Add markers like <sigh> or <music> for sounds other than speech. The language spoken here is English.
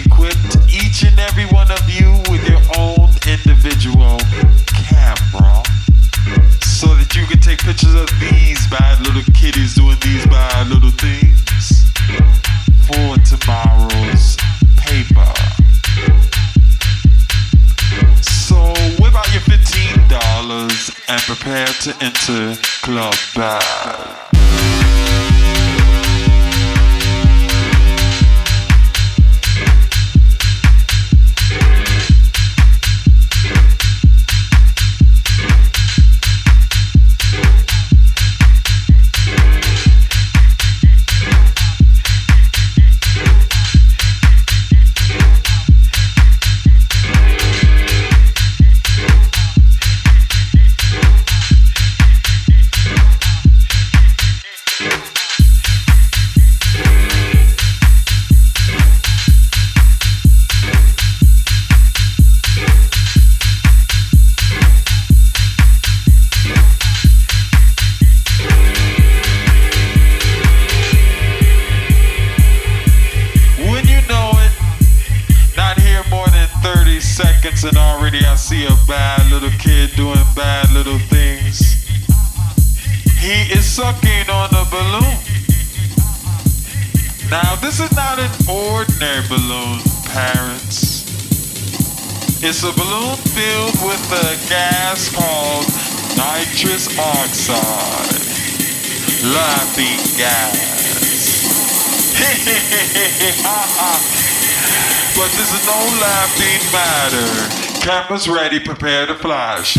equipped each and every one of you with your own individual camera so that you can take pictures of these bad little kitties doing these bad little things for tomorrow's paper. So whip out your $15 and prepare to enter Club Bag. with a gas called nitrous oxide. Laughing gas. <laughs> but this is no laughing matter. Cameras ready, prepare to flash.